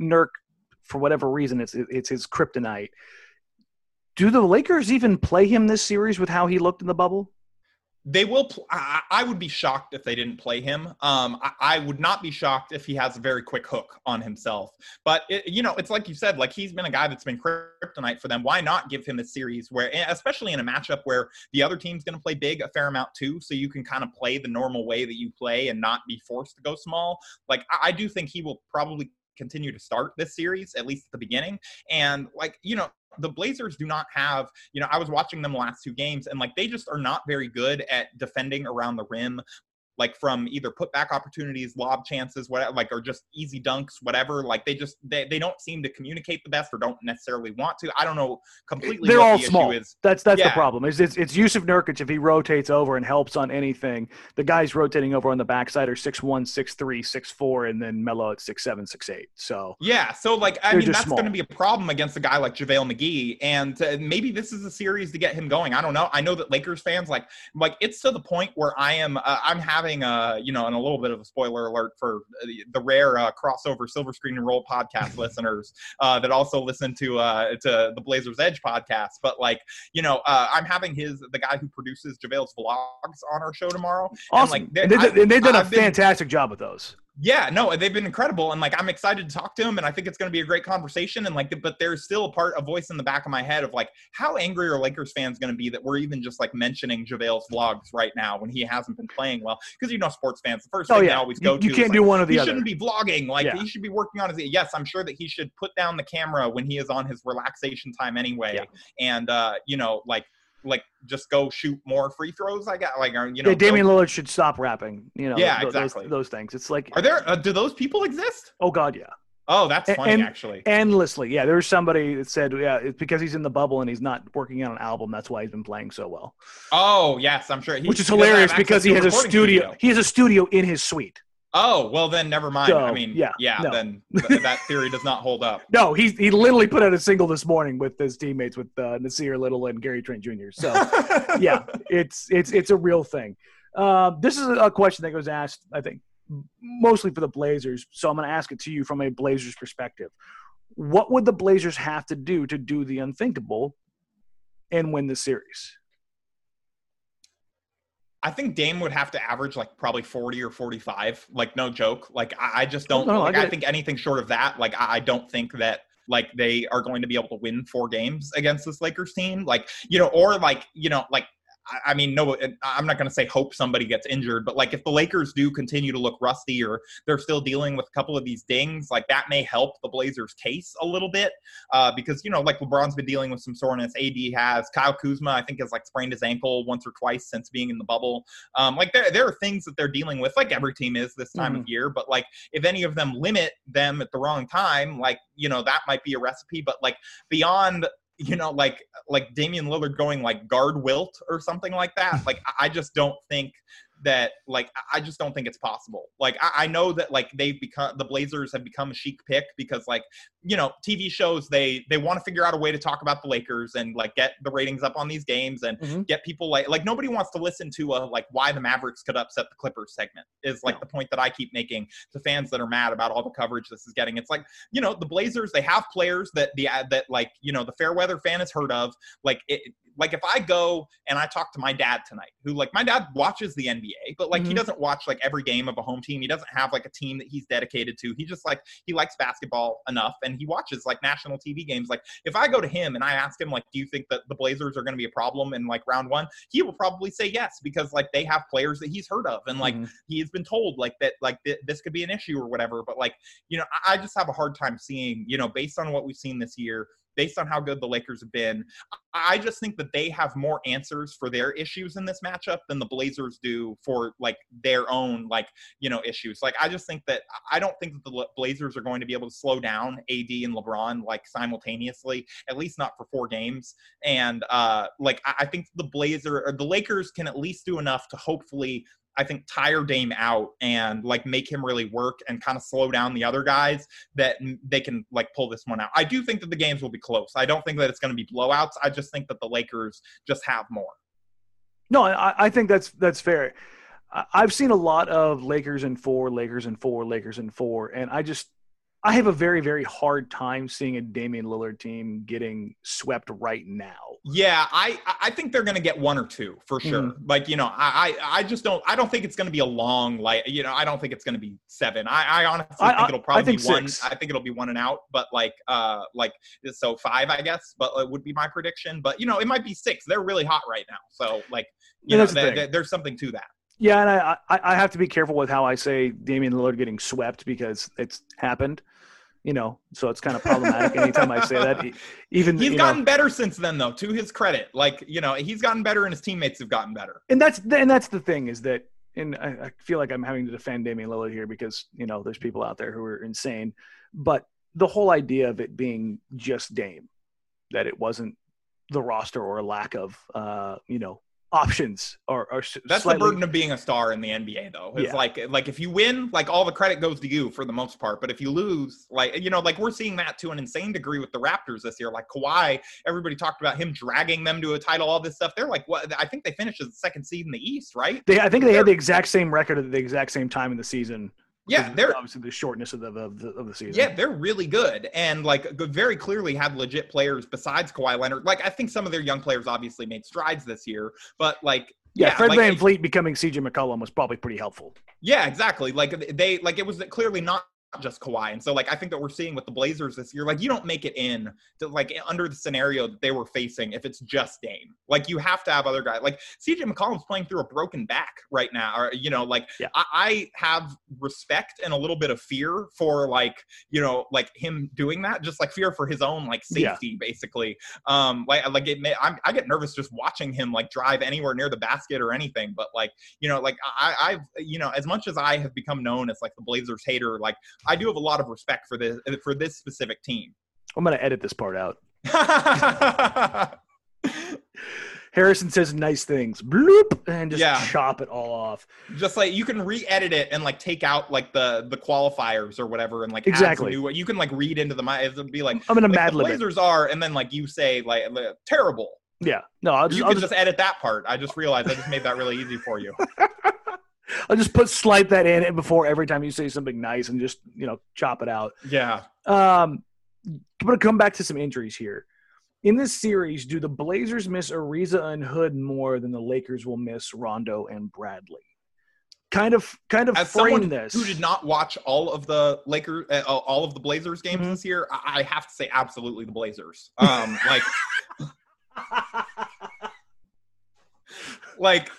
A: Nurk, for whatever reason, it's it's his kryptonite do the Lakers even play him this series with how he looked in the bubble?
B: They will. Pl- I, I, would be shocked if they didn't play him. Um, I, I, would not be shocked if he has a very quick hook on himself. But it, you know, it's like you said. Like he's been a guy that's been kryptonite for them. Why not give him a series where, especially in a matchup where the other team's going to play big a fair amount too, so you can kind of play the normal way that you play and not be forced to go small. Like I, I do think he will probably continue to start this series at least at the beginning. And like you know, the Blazers do not have, you know, I was watching them last two games and like they just are not very good at defending around the rim like from either putback opportunities, lob chances, whatever, like or just easy dunks, whatever. Like they just they, they don't seem to communicate the best or don't necessarily want to. I don't know completely.
A: They're
B: what
A: all
B: the
A: small.
B: Issue is.
A: That's that's the problem. Is it's it's Jusuf Nurkic if he rotates over and helps on anything. The guys rotating over on the backside are six one, six three, six four, and then Melo at six seven, six eight. So
B: Yeah, so like I mean that's going to be a problem against a guy like JaVale McGee, and uh, maybe this is a series to get him going. I don't know. I know that Lakers fans like like it's to the point where I am uh, I'm having a you know and a little bit of a spoiler alert for the, the rare uh, crossover Silver Screen and Roll podcast listeners uh, that also listen to uh, to the Blazers Edge podcast. But like you know uh, I'm having his the guy who produces JaVale's vlogs on our show tomorrow.
A: awesome.
B: like, they-
A: and, they, and they've done a
B: I've been-
A: fantastic job with those.
B: Yeah, no, they've been incredible, and like I'm excited to talk to him, and I think it's going to be a great conversation. And like, but there's still a part, a voice in the back of my head of like, how angry are Lakers fans going to be that we're even just like mentioning JaVale's vlogs right now when he hasn't been playing well? Because you know, sports fans, the first
A: Oh
B: thing they
A: yeah,
B: always
A: you,
B: go to
A: you
B: is
A: can't
B: like,
A: do one or the
B: he
A: other.
B: shouldn't be vlogging. Like
A: Yeah.
B: he should be working on his. Yes, I'm sure that he should put down the camera when he is on his relaxation time anyway,
A: Yeah.
B: and uh, you know, like like just go shoot more free throws. I got like, you know,
A: yeah, Damian Lillard should stop rapping. You know,
B: Yeah,
A: th- those,
B: exactly.
A: those things. It's like,
B: Are there? Uh, do those people exist?
A: oh god, yeah,
B: Oh, that's funny
A: and-
B: actually.
A: endlessly. Yeah, there was somebody that said, yeah, it's because he's in the bubble and he's not working on an album. That's why he's been playing so well.
B: Oh yes, I'm sure. He,
A: Which is
B: he doesn't have
A: hilarious because he has a
B: recording
A: studio. He has a studio in his suite.
B: Oh well, then never mind.
A: So,
B: I mean,
A: yeah,
B: yeah,
A: no.
B: then th- that theory does not hold up.
A: No, he's he literally put out a single this morning with his teammates with uh, Nassir Little and Gary Trent Jr. So yeah, it's it's it's a real thing. Uh, this is a question that was asked, I think, mostly for the Blazers. So I'm going to ask it to you from a Blazers perspective. What would the Blazers have to do to do the unthinkable and win the series?
B: I think Dame would have to average like probably 40 or 45. Like no joke. Like I, I just oh, don't.
A: No, no, I
B: I think anything short of that. Like I, I don't think that like they are going to be able to win four games against this Lakers team. Like you know, or like you know, like. I- mean, no, I'm not going to say hope somebody gets injured, but like if the Lakers do continue to look rusty or they're still dealing with a couple of these dings, like that may help the Blazers' case a little bit uh, because you know, like LeBron's been dealing with some soreness. AD has Kyle Kuzma, I think, has like sprained his ankle once or twice since being in the bubble. Um, like there, there are things that they're dealing with, like every team is this time of year. But like if any of them limit them at the wrong time, like you know, that might be a recipe. But like beyond. You know, like like Damian Lillard going like guard wilt or something like that. Like I- I just don't think that like I- just don't think it's possible. Like I, I know that like they've become the Blazers have become a chic pick because like you know TV shows they they want to figure out a way to talk about the Lakers and like get the ratings up on these games and
A: Mhm.
B: get people like like nobody wants to listen to a like why the Mavericks could upset the Clippers segment is like
A: No.
B: the point that I keep making to fans that are mad about all the coverage this is getting. It's like you know the Blazers they have players that the that like you know the Fairweather fan has heard of like it like if I go and I talk to my dad tonight, who like my dad watches the NBA, but like he
A: Mhm.
B: doesn't watch like every game of a home team. He doesn't have like a team that he's dedicated to. He just like he likes basketball enough and he watches like national TV games. Like if I go to him and I ask him like, do you think that the Blazers are going to be a problem in like round one? He will probably say yes because like they have players that he's heard of and like
A: Mhm.
B: he has been told like that like th- this could be an issue or whatever. But like you know, I-, I just have a hard time seeing you know based on what we've seen this year. Based on how good the Lakers have been, I just think that they have more answers for their issues in this matchup than the Blazers do for like their own like you know issues. Like I just think that I don't think that the Blazers are going to be able to slow down AD and LeBron like simultaneously, at least not for four games. And uh like I, I think the Blazer or the Lakers can at least do enough to hopefully I think tire Dame out and like make him really work and kind of slow down the other guys that they can like pull this one out. I do think that the games will be close. I don't think that it's going to be blowouts. I just think that the Lakers just have more.
A: No, I, I think that's that's fair. I've seen a lot of Lakers in four, Lakers in four, Lakers in four, and I just I have a very very hard time seeing a Damian Lillard team getting swept right now.
B: Yeah, I I think they're going to get one or two for sure.
A: Mhm.
B: Like you know, I, I just don't I don't think it's going to be a long like you know I don't think it's going to be seven. I I honestly
A: I-
B: think it'll probably
A: think
B: be one.
A: six.
B: I think it'll be one and out. But like uh like so five I guess. But it would be my prediction. But you know it might be six. They're really hot right now. So like you
A: Yeah,
B: know
A: the
B: th- there's something to that.
A: Yeah, and I, I I have to be careful with how I say Damian Lillard getting swept because it's happened. You know, so it's kind of problematic anytime I say that. Even
B: He's
A: you know,
B: gotten better since then though. To his credit, like you know he's gotten better and his teammates have gotten better.
A: and that's and that's the thing is that and I, I feel like I'm having to defend Damian Lillard here because you know there's people out there who are insane, but the whole idea of it being just Dame, that it wasn't the roster or a lack of uh, you know options or, or
B: that's
A: slightly...
B: the burden of being a star in the NBA though. It's
A: Yeah.
B: like like if you win, like all the credit goes to you for the most part. But if you lose, like you know, like we're seeing that to an insane degree with the Raptors this year. Like Kawhi, everybody talked about him dragging them to a title, all this stuff. They're like what I think they finished as the second seed in the East, right?
A: They, I think they had
B: They're-
A: the exact same record at the exact same time in the season.
B: Yeah, they're
A: obviously the shortness of the of the, of the season.
B: Yeah, they're really good and like very clearly have legit players besides Kawhi Leonard. Like I think some of their young players obviously made strides this year, but like
A: yeah. Fred
B: like,
A: Van Fleet becoming CJ McCollum was probably pretty helpful.
B: Yeah, exactly. Like they like it was clearly not just Kawhi. And so like I think that we're seeing with the Blazers this year, like you don't make it in to like under the scenario that they were facing if it's just Dame. Like you have to have other guys. Like CJ McCollum's playing through a broken back right now. Or you know, like
A: Yeah.
B: I, I have respect and a little bit of fear for like, you know, like him doing that, just like fear for his own like
A: Yeah.
B: safety, basically. Um like like it may I'm, I get nervous just watching him like drive anywhere near the basket or anything. But like, you know, like I, I've you know, as much as I have become known as like the Blazers hater, like I do have a lot of respect for this for this specific team.
A: I'm gonna edit this part out. Harrison says nice things, bloop, and just
B: Yeah.
A: chop it all off.
B: Just like you can re-edit it and like take out like the the qualifiers or whatever and like add some
A: Exactly.
B: new. You can like read into the mind. It'll be like
A: I'm gonna
B: like,
A: mad
B: the. Blazers are, and then like you say like li- terrible.
A: Yeah, no, I'll just,
B: you
A: I'll
B: can
A: just,
B: just edit that part. I just realized I just made that really easy for you.
A: I'll just put slight that in before every time you say something nice and just you know chop it out.
B: Yeah.
A: Um, I'm gonna come back to some injuries here. In this series, do the Blazers miss Ariza and Hood more than the Lakers will miss Rondo and Bradley? Kind of, kind of
B: As
A: frame this.
B: who did not watch all of the Lakers, uh, all of the Blazers games
A: Mhm.
B: this year, I, I have to say absolutely the Blazers. Um, like like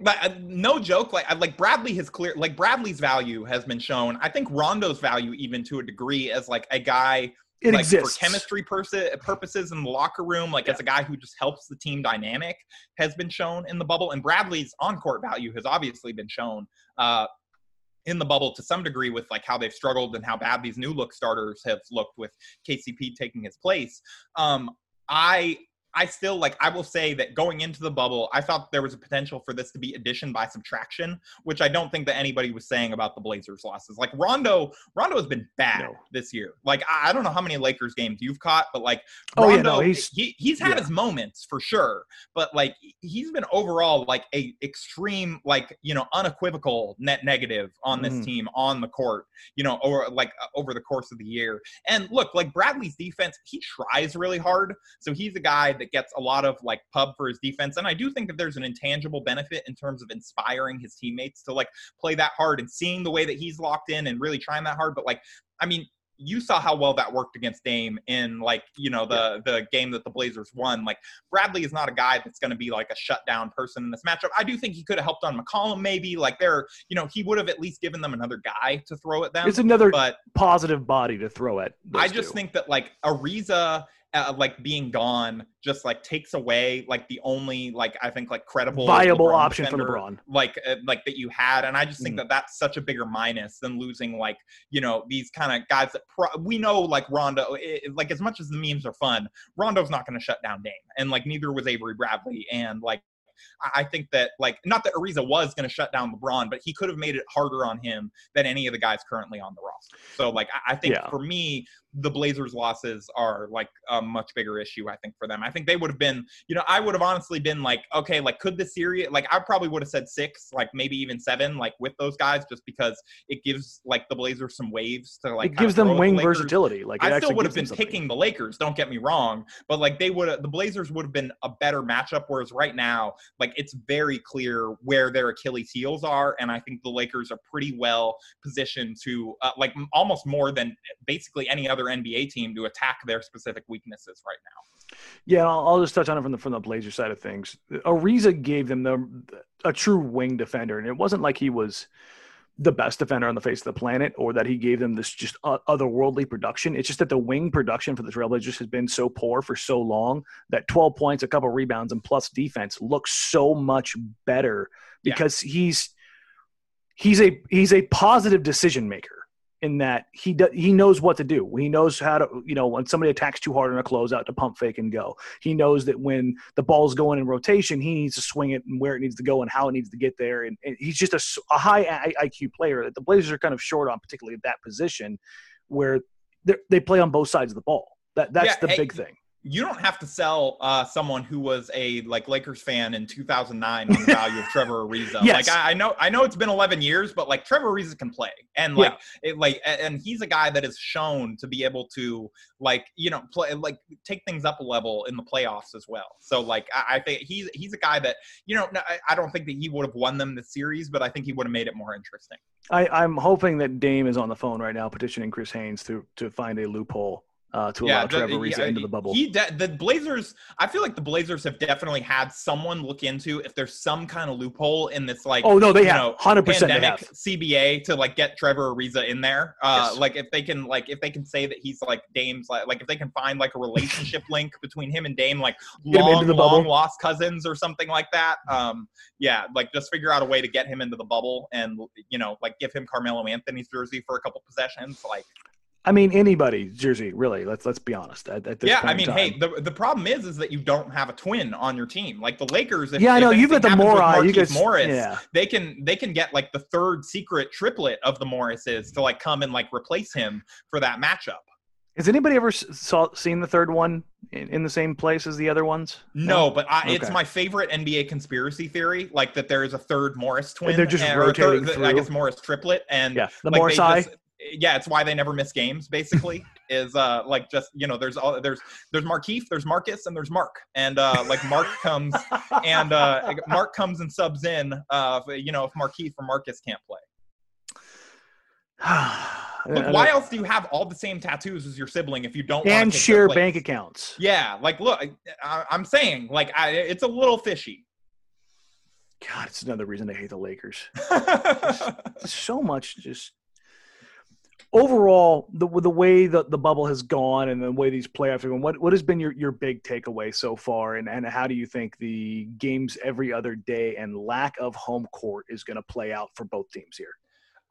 B: but uh, no joke like like bradley has clear like bradley's value has been shown i think rondo's value even to a degree as like a guy
A: it
B: like
A: exists.
B: for chemistry pers- purposes in the locker room like as a guy who just helps the team dynamic has been shown in the bubble and bradley's on-court value has obviously been shown uh in the bubble to some degree with like how they've struggled and how bad these new look starters have looked with KCP taking his place. Um, I I still like I will say that going into the bubble, I thought there was a potential for this to be addition by subtraction, which I don't think that anybody was saying about the Blazers losses. Like Rondo, Rondo has been bad
A: No.
B: this year. Like I, I don't know how many Lakers games you've caught, but like
A: Oh, yeah,
B: Rondo,
A: no, he's-
B: he, he's had
A: yeah.
B: his moments for sure, but like he's been overall like a extreme, like you know, unequivocal net negative on this
A: Mhm.
B: team on the court, you know, or like uh, over the course of the year. And look, like Bradley's defense, he tries really hard, so he's a guy that gets a lot of like pub for his defense. And I do think that there's an intangible benefit in terms of inspiring his teammates to like play that hard and seeing the way that he's locked in and really trying that hard. But like, I mean, you saw how well that worked against Dame in like you know the the game that the Blazers won. Like Bradley is not a guy that's going to be like a shutdown person in this matchup. I do think he could have helped on McCollum maybe. Like there, you know, he would have at least given them another guy to throw at them.
A: It's another
B: but
A: positive body to throw at.
B: I just
A: two.
B: think that like Ariza, uh, like being gone, just like takes away like the only like I think like credible
A: viable
B: LeBron
A: option
B: defender,
A: for LeBron.
B: like uh, like that you had, and I just think
A: Mhm.
B: that that's such a bigger minus than losing like you know these kind of guys that pro- we know like Rondo. i- i- like as much as the memes are fun, Rondo's not going to shut down Dame, and like neither was Avery Bradley, and like. I think that, like, not that Ariza was going to shut down LeBron, but he could have made it harder on him than any of the guys currently on the roster. So, like, I, I think
A: Yeah.
B: for me, the Blazers' losses are like a much bigger issue. I think for them, I think they would have been, you know, I would have honestly been like, okay, like, could the series, like, I probably would have said six, like maybe even seven, like with those guys, just because it gives like the Blazers some waves to like.
A: it gives them
B: at the
A: wing versatility. Like it
B: I still would have been picking the Lakers. Don't get me wrong, but like they would have, the Blazers would have been a better matchup. Whereas right now, like it's very clear where their Achilles heels are, and I think the Lakers are pretty well positioned to, uh, like almost more than basically any other NBA team to attack their specific weaknesses right now.
A: Yeah, I'll, just touch on it from the from the Blazer side of things. Ariza gave them the a true wing defender, and it wasn't like he was the best defender on the face of the planet, or that he gave them this just otherworldly production. It's just that the wing production for the Trailblazers has been so poor for so long that 12 points, a couple rebounds, and plus defense looks so much better
B: Yeah.
A: because he's he's a he's a positive decision maker in that he do, he knows what to do. He knows how to you know when somebody attacks too hard on a closeout to pump fake and go. He knows that when the ball's going in rotation, he needs to swing it and where it needs to go and how it needs to get there. And, and he's just a, a high IQ player that the Blazers are kind of short on, particularly at that position, where they play on both sides of the ball. That that's yeah, the big thing
B: you don't have to sell uh, someone who was a like Lakers fan in 2009 on the value of Trevor Ariza. yes. Like I, I, know, I know it's been 11 years, but like Trevor Ariza can play, and like yeah. it, like and he's a guy that is shown to be able to like you know play like take things up a level in the playoffs as well. So like I, I think he's he's a guy that you know I, I don't think that he would have won them the series, but I think he would have made it more interesting.
A: I, I'm hoping that Dame is on the phone right now petitioning Chris Haynes to to find a loophole uh, to yeah, allow Trevor Ariza yeah, into the bubble.
B: He de- the Blazers. I feel like the Blazers have definitely had someone look into if there's some kind of loophole in this like
A: oh no they have hundred percent
B: pandemic CBA to like get Trevor Ariza in there. Uh, yes. Like if they can like if they can say that he's like Dame's like like if they can find like a relationship link between him and Dame like long long lost cousins or something like that. Um, yeah, like just figure out a way to get him into the bubble and you know like give him Carmelo Anthony's jersey for a couple possessions. Like
A: I mean, anybody's jersey, really. Let's let's be honest. At, at
B: yeah, I mean, hey, the, the problem is is that you don't have a twin on your team. Like the Lakers. If,
A: yeah, I know
B: you've
A: got the Morris. You guys,
B: Morris. Yeah. They can they can get like the third secret triplet of the Morrises to like come and like replace him for that matchup.
A: Has anybody ever saw seen the third one in, in the same place as the other ones?
B: No, no but I, okay. it's my favorite NBA conspiracy theory. Like that, there is a third Morris twin.
A: And they're just rotating
B: third,
A: through.
B: I guess Morris triplet, and
A: yeah, the
B: like,
A: Morris
B: yeah, it's why they never miss games. Basically, is uh like just you know there's all there's there's Markieff, there's Marcus, and there's Mark, and uh like Mark comes and uh Mark comes and subs in uh you know if Markieff or Marcus can't play. look, why else do you have all the same tattoos as your sibling if you don't
A: and share bank accounts?
B: Yeah, like look, I, am saying like I, it's a little fishy.
A: God, it's another reason I hate the Lakers. so much just overall, the the way the, the bubble has gone and the way these playoffs are going, what what has been your, your big takeaway so far, and and how do you think the games every other day and lack of home court is going to play out for both teams here?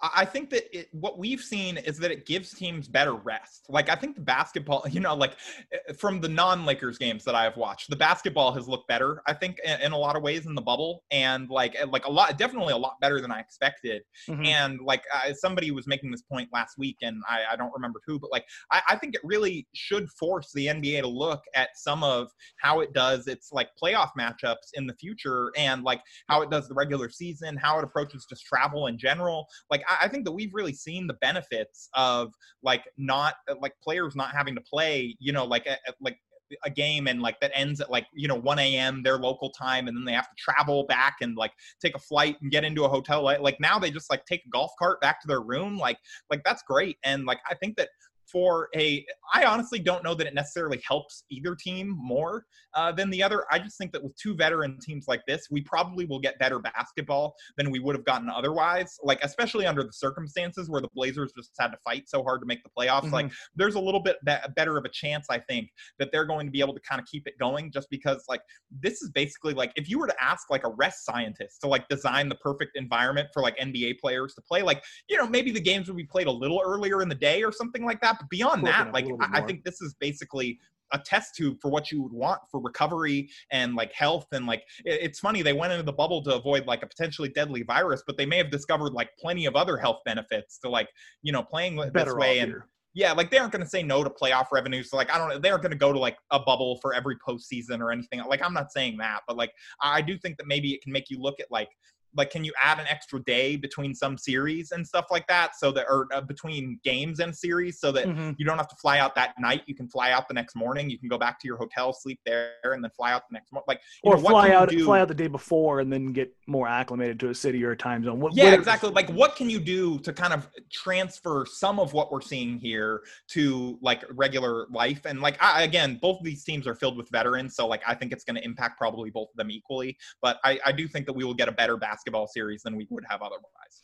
B: I think that it, what we've seen is that it gives teams better rest. Like I think the basketball, you know, like eh, from the non-Lakers games that I have watched, the basketball has looked better. I think in, in a lot of ways in the bubble, and like eh, like a lot, definitely a lot better than I expected. Mm-hmm. And like uh, somebody was making this point last week, and I, I don't remember who, but like I, I think it really should force the NBA to look at some of how it does its like playoff matchups in the future, and like how it does the regular season, how it approaches just travel in general. Like I, I think that we've really seen the benefits of like not like players not having to play, you know, like a, like a game and like that ends at like you know 1 a.m their local time and then they have to travel back and like take a flight and get into a hotel like, like now they just like take a golf cart back to their room like like that's great. And like i think that for a i honestly don't know that it necessarily helps either team more uh, than the other. I just think that with two veteran teams like this we probably will get better basketball than we would have gotten otherwise. Like especially under the circumstances where the blazers just had to fight so hard to make the playoffs. Mm-hmm. like there's a little bit be- better of a chance i think that they're going to be able to kind of keep it going just because like this is basically like if you were to ask like a rest scientist to like design the perfect environment for like nba players to play like you know maybe the games would be played a little earlier in the day or something like that beyond that, like I, I think this is basically a test tube for what you would want for recovery and like health and like it, it's funny they went into the bubble to avoid like a potentially deadly virus but they may have discovered like plenty of other health benefits to like you know playing Better this way and here. yeah like they aren't going to say no to playoff revenues so, like i don't know they aren't going to go to like a bubble for every postseason or anything like i'm not saying that but like i do think that maybe it can make you look at like like can you add an extra day between some series and stuff like that so that or uh, between games and series so that mm-hmm. you don't have to fly out that night? You can fly out the next morning. You can go back to your hotel sleep there and then fly out the next morning like
A: or know, fly out fly out the day before and then get more acclimated to a city or a time zone.
B: What, yeah what exactly. Like what can you do to kind of transfer some of what we're seeing here to like regular life? And like I, again both of these teams are filled with veterans so like i think it's going to impact probably both of them equally but I, I do think that we will get a better basketball basketball series than we would have otherwise.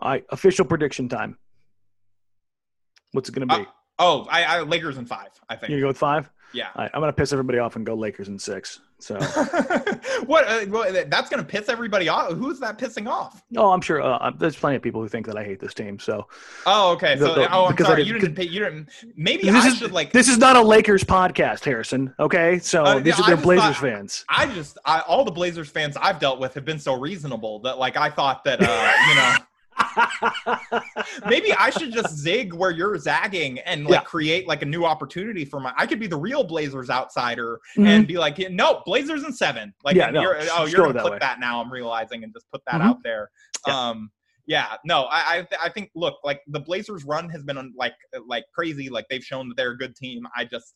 A: All right, official prediction time. What's it going to be? Uh,
B: Oh, I, I Lakers in five. I think.
A: You go with five.
B: Yeah.
A: Right, I'm gonna piss everybody off and go Lakers in six. So,
B: what? Uh, well, that's going to piss everybody off. Who's that pissing off?
A: oh, I'm sure uh, there's plenty of people who think that I hate this team. So,
B: Oh, okay. So,
A: The- the-
B: oh, I'm
A: because
B: sorry.
A: didn't-
B: You didn't pay. You didn't. Maybe
A: this
B: I
A: is
B: should like.
A: this is not a Lakers podcast, Harrison. Okay, so
B: Uh,
A: these are
B: I
A: the Blazers
B: thought-
A: fans.
B: I just I, all the Blazers fans I've dealt with have been so reasonable that like I thought that uh, you know maybe I should just zig where you're zagging and like
A: Yeah.
B: create like a new opportunity for my. I could be the real Blazers outsider
A: Mhm.
B: and be like, no, Blazers in seven. Like,
A: Yeah, no,
B: you're, oh, you're gonna
A: that
B: clip
A: way.
B: that now. I'm realizing and just put that
A: Mhm.
B: out there.
A: Yeah.
B: Um, yeah, no, I, I, th- I think look, like the Blazers run has been like, like crazy. Like they've shown that they're a good team. I just,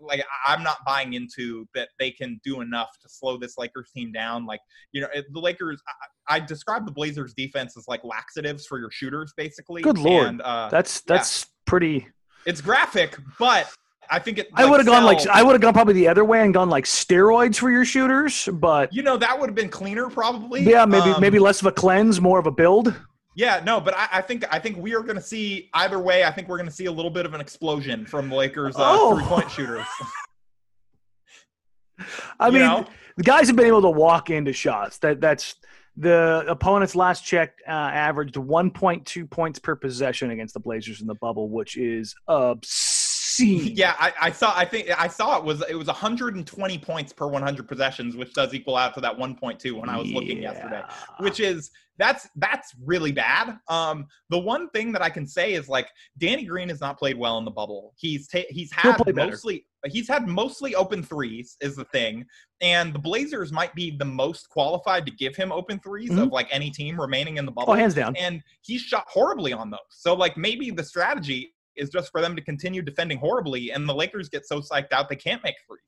B: like, I'm not buying into that they can do enough to slow this Lakers team down. Like, you know, the Lakers. I, I describe the Blazers defense as like laxatives for your shooters, basically.
A: Good lord.
B: And, uh,
A: That's that's pretty.
B: it's graphic, but I think it.
A: I would have gone like. I would have gone probably the other way and gone like steroids for your shooters, but
B: You know, that would have been cleaner, probably.
A: yeah, maybe
B: Um,
A: maybe less of a cleanse, more of a build.
B: Yeah, no, but I, I think I think we are going to see either way. I think we're going to see a little bit of an explosion from the Lakers' uh,
A: Oh.
B: three-point shooters.
A: I
B: You
A: mean,
B: know?
A: the guys have been able to walk into shots. That that's the opponent's last check uh, averaged 1.2 points per possession against the Blazers in the bubble, which is obscene.
B: yeah, I, I saw. I think I saw it was it was 120 points per 100 possessions, which does equal out to that 1.2 when I was looking yesterday. Which is that's that's really bad. Um, the one thing that I can say is like Danny Green has not played well in the bubble. He's ta- he's had mostly he's had mostly open threes is the thing, and the Blazers might be the most qualified to give him open 3s of like any team remaining in the bubble.
A: Oh, hands down.
B: And he shot horribly on those. So like maybe the strategy is just for them to continue defending horribly, and the Lakers get so psyched out they can't make threes.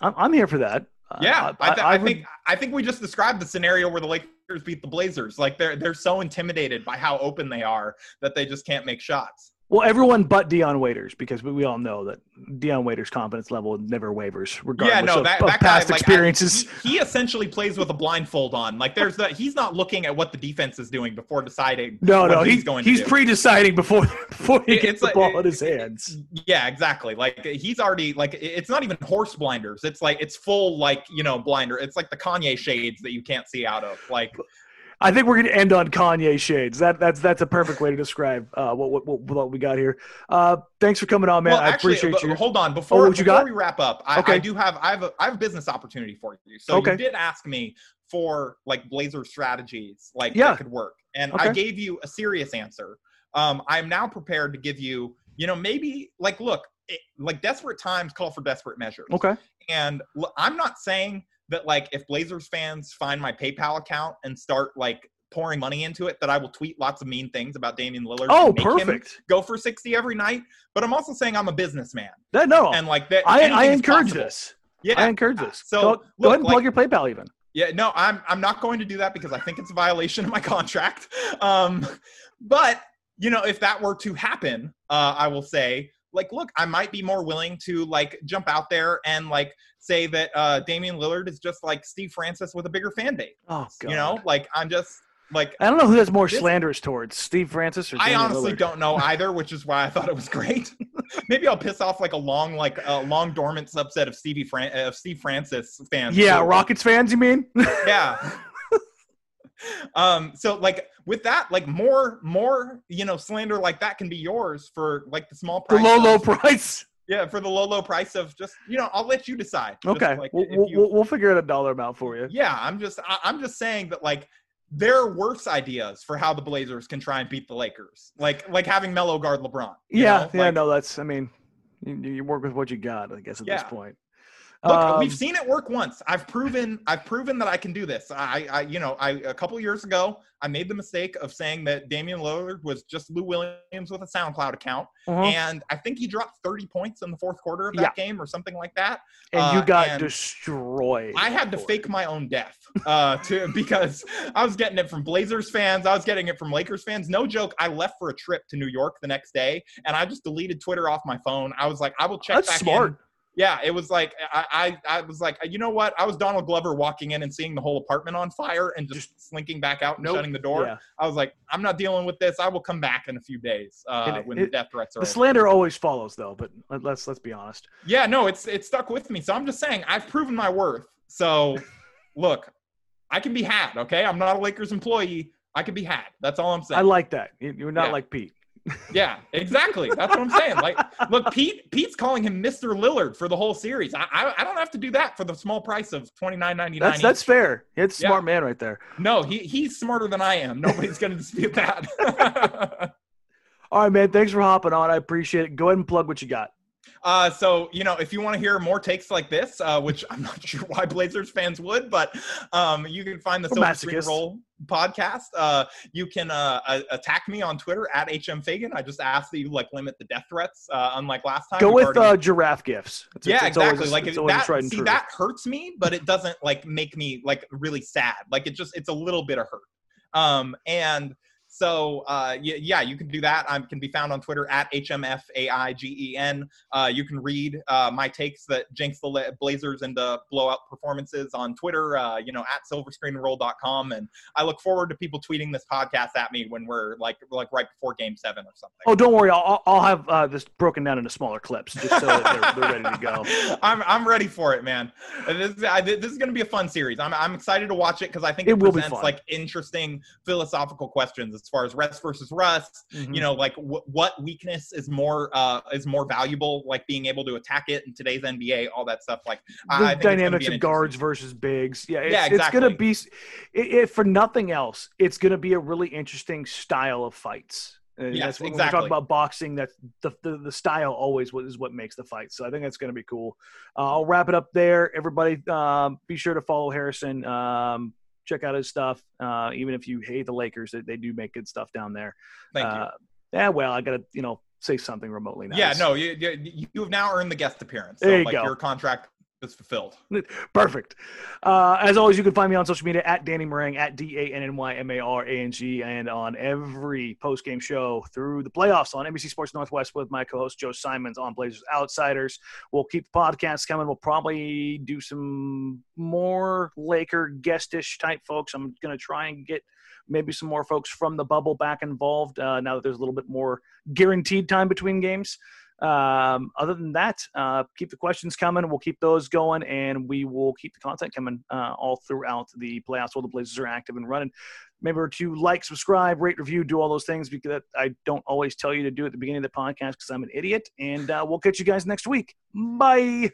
A: I'm, I'm here for that.
B: Yeah,
A: Uh,
B: I, th- I,
A: would-
B: think I think we just described the scenario where the Lakers beat the Blazers. Like they're they're so intimidated by how open they are that they just can't make shots.
A: Well, everyone but Dion Waiters, because we, we all know that Dion Waiters' confidence level never wavers, regardless
B: yeah, no,
A: of,
B: that,
A: of
B: that guy
A: past
B: like, I-
A: experiences.
B: he, he essentially plays with a blindfold on. Like there's the he's not looking at what the defense is doing before deciding.
A: no,
B: what
A: no,
B: he's
A: he's
B: going
A: he's pre-deciding before before he gets
B: it's
A: the
B: like-
A: ball in his hands.
B: Yeah, exactly. Like he's already like it's not even horse blinders. It's like it's full like you know blinder. It's like the Kanye shades that you can't see out of. Like
A: I think we're going to end on Kanye shades. That that's that's a perfect way to describe uh, what, what what what we got here. Uh, thanks for coming on, man.
B: well,
A: I appreciate you.
B: hold on before,
A: what you
B: before we wrap up. I,
A: Okay.
B: I do have I have a I have a business opportunity for you. So
A: Okay.
B: you did ask me for like Blazer strategies, like
A: Yeah.
B: that could work, and I gave you a serious answer. Um, I'm now prepared to give you, you know, maybe like look, it, like desperate times call for desperate measures.
A: Okay.
B: And I'm not saying that like if Blazers fans find my PayPal account and start like pouring money into it, that I will tweet lots of mean things about Damian Lillard.
A: Oh,
B: and make him
A: perfect.
B: Go for 60 every night. But I'm also saying I'm a businessman.
A: That, no,
B: And like that,
A: I, I encourage
B: possible.
A: this.
B: Yeah.
A: I encourage this.
B: So,
A: go,
B: look,
A: go ahead and
B: like-
A: plug your PayPal even.
B: Yeah, no, I'm I'm not going to do that because I think it's a violation of my contract. Um, but you know, if that were to happen, uh, I will say, like, look, I might be more willing to like jump out there and like say that uh, Damian Lillard is just like Steve Francis with a bigger fan base.
A: Oh God.
B: You know, like I'm just like
A: I don't know who that's more
B: This-
A: slanderous towards, Steve Francis or
B: I honestly
A: Lillard.
B: don't know either, which is why I thought it was great. Maybe I'll piss off like a long, like a long dormant subset of Stevie Fran- of Steve Francis fans.
A: Yeah. Rockets fans, you mean?
B: yeah um so like with that like more more you know slander like that can be yours for like the small
A: the
B: price
A: low, low
B: of-
A: price.
B: yeah for the low low price of just you know i'll let you decide Just,
A: Okay,
B: like,
A: we'll,
B: you-
A: we'll, we'll figure out a dollar amount for you.
B: yeah i'm just I, i'm just saying that like there are worse ideas for how the blazers can try and beat the lakers like like having Melo guard lebron
A: Yeah,
B: know?
A: yeah,
B: Like,
A: no, that's. I mean, you, you work with what you got, I guess, at this point.
B: Look,
A: Um,
B: we've seen it work once. I've proven I've proven that I can do this. I, I you know, I a couple years ago, I made the mistake of saying that Damian Lillard was just Lou Williams with a SoundCloud account,
A: uh-huh.
B: and I think he dropped 30 points in the fourth quarter of that game or something like that.
A: and you
B: uh,
A: got
B: and
A: destroyed.
B: I had to fake my own death uh, to because I was getting it from Blazers fans, I was getting it from Lakers fans. No joke. I left for a trip to New York the next day, and I just deleted Twitter off my phone. I was like, I will check
A: That's
B: back
A: smart.
B: in Yeah, it was like I, I, I was like, you know what? I was Donald Glover walking in and seeing the whole apartment on fire and just slinking back out and
A: Nope.
B: shutting the door.
A: Yeah.
B: I was like, I'm not dealing with this. I will come back in a few days uh, when
A: it-
B: the death threats are.
A: The
B: over.
A: slander always follows, though. But let- let's let's be honest.
B: Yeah, no, it's it stuck with me. So I'm just saying, I've proven my worth. So, look, I can be had. Okay, I'm not a Lakers employee. I can be had. That's all I'm saying.
A: I like that. You- You're not
B: Yeah.
A: like Pete.
B: Yeah, exactly. That's what I'm saying. Like, look, Pete. Pete's calling him Mr. Lillard for the whole series. I, I, I don't have to do that for the small price of twenty nine ninety nine.
A: That's that's fair. It's a
B: Yeah.
A: smart man right there.
B: no. He he's smarter than I am. Nobody's going to dispute that.
A: All right, man. Thanks for hopping on. I appreciate it. Go ahead and plug what you got.
B: Uh, so you know, if you want to hear more takes like this, uh, which I'm not sure why Blazers fans would, but um, you can find the Silver Screen. Roll podcast. Uh, you can uh, attack me on Twitter at hm Faigen. I just ask that you like limit the death threats, uh, unlike last time.
A: Go with
B: already-
A: uh, giraffe gifts. It's-
B: yeah,
A: it's always-
B: exactly. like
A: it's
B: it, that. See,
A: true.
B: that hurts me, but it doesn't like make me like really sad. Like it just it's a little bit of hurt. Um, and so uh, yeah, yeah, you can do that. I can be found on Twitter at hmfaigen. Uh, you can read uh, my takes that jinx the La- Blazers into blowout performances on Twitter. Uh, you know at silverscreenroll.com, and I look forward to people tweeting this podcast at me when we're like like right before Game Seven or something.
A: Oh, don't worry. I'll, I'll have uh, this broken down into smaller clips just so that they're, they're ready to go.
B: I'm I'm ready for it, man. This is, I, this is going to be a fun series. I'm I'm excited to watch it because I think
A: It
B: it, presents like interesting philosophical questions as far as rest versus rust.
A: Mhm.
B: You know, like w- what weakness is more uh is more valuable, like being able to attack it in today's NBA, all that stuff. Like
A: the
B: think
A: dynamics of guards versus bigs. Yeah, it's,
B: Yeah,
A: it's gonna be, s- i- if for nothing else, it's gonna be a really interesting style of fights. And
B: Yes,
A: that's what, When we
B: exactly.
A: talk about boxing, that's the, the the style always is what makes the fight. So I think that's gonna be cool. Uh, I'll wrap it up there. Everybody, um, be sure to follow Harrison. Um, check out his stuff. Uh, even if you hate the Lakers, they, they do make good stuff down there.
B: Thank you.
A: uh, Yeah, well, I gotta you know say something remotely nice.
B: Yeah, no, you, you you have now earned the guest appearance. So
A: There you
B: like
A: go.
B: your contract is fulfilled.
A: Perfect. Uh, as always, you can find me on social media at Danny Marang, at D A N N Y M A R A N G, and on every post game show through the playoffs on NBC Sports Northwest with my co host Joe Simons on Blazers Outsiders. We'll keep the podcast coming. We'll probably do some more Laker guestish type folks. I'm going to try and get maybe some more folks from the bubble back involved uh, now that there's a little bit more guaranteed time between games. Um, other than that, uh, keep the questions coming. We'll keep those going, and we will keep the content coming uh, all throughout the playoffs while the Blazers are active and running. Remember to like, subscribe, rate, review, do all those things because I don't always tell you to do at the beginning of the podcast because I'm an idiot. And uh, we'll catch you guys next week. Bye.